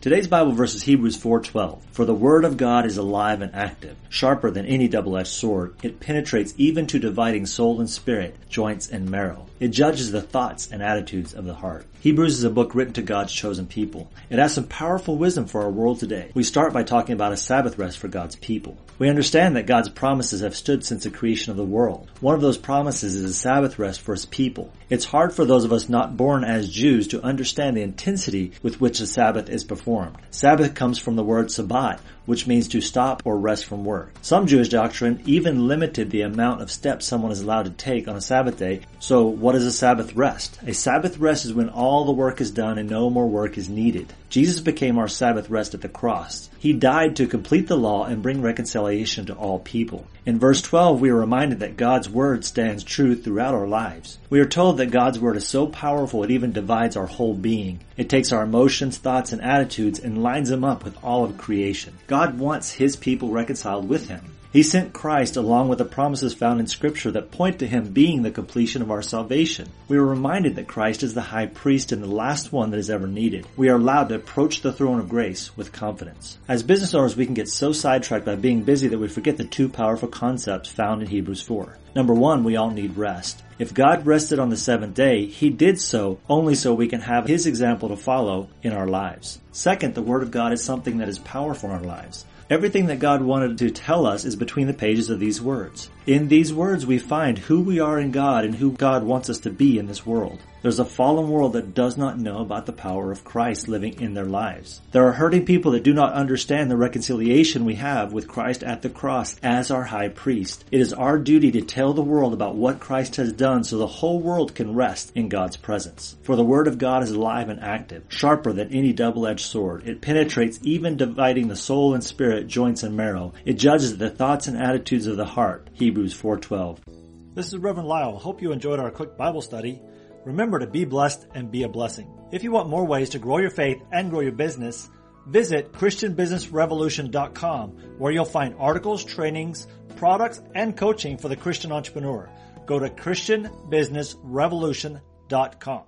Today's Bible verse is Hebrews 4:12. For the word of God is alive and active, sharper than any double-edged sword. It penetrates even to dividing soul and spirit, joints and marrow. It judges the thoughts and attitudes of the heart. Hebrews is a book written to God's chosen people. It has some powerful wisdom for our world today. We start by talking about a Sabbath rest for God's people. We understand that God's promises have stood since the creation of the world. One of those promises is a Sabbath rest for His people. It's hard for those of us not born as Jews to understand the intensity with which the Sabbath is performed. Sabbath comes from the word Sabbat, which means to stop or rest from work. Some Jewish doctrine even limited the amount of steps someone is allowed to take on a Sabbath day. So what is a Sabbath rest? A Sabbath rest is when all the work is done and no more work is needed. Jesus became our Sabbath rest at the cross. He died to complete the law and bring reconciliation to all people. In verse 12, we are reminded that God's word stands true throughout our lives. We are told that God's word is so powerful it even divides our whole being. It takes our emotions, thoughts, and attitudes and lines them up with all of creation. God wants His people reconciled with Him. He sent Christ along with the promises found in scripture that point to Him being the completion of our salvation. We are reminded that Christ is the high priest and the last one that is ever needed. We are allowed to approach the throne of grace with confidence. As business owners, we can get so sidetracked by being busy that we forget the two powerful concepts found in Hebrews 4. Number one, we all need rest. If God rested on the seventh day, He did so only so we can have His example to follow in our lives. Second, the Word of God is something that is powerful in our lives. Everything that God wanted to tell us is between the pages of these words. In these words, we find who we are in God and who God wants us to be in this world. There's a fallen world that does not know about the power of Christ living in their lives. There are hurting people that do not understand the reconciliation we have with Christ at the cross as our high priest. It is our duty to tell the world about what Christ has done so the whole world can rest in God's presence. For the word of God is alive and active, sharper than any double-edged sword. It penetrates even dividing the soul and spirit, joints and marrow. It judges the thoughts and attitudes of the heart. Hebrews 4:12. This is Reverend Lyle. Hope you enjoyed our quick Bible study. Remember to be blessed and be a blessing. If you want more ways to grow your faith and grow your business, visit ChristianBusinessRevolution.com where you'll find articles, trainings, products, and coaching for the Christian entrepreneur. Go to ChristianBusinessRevolution.com.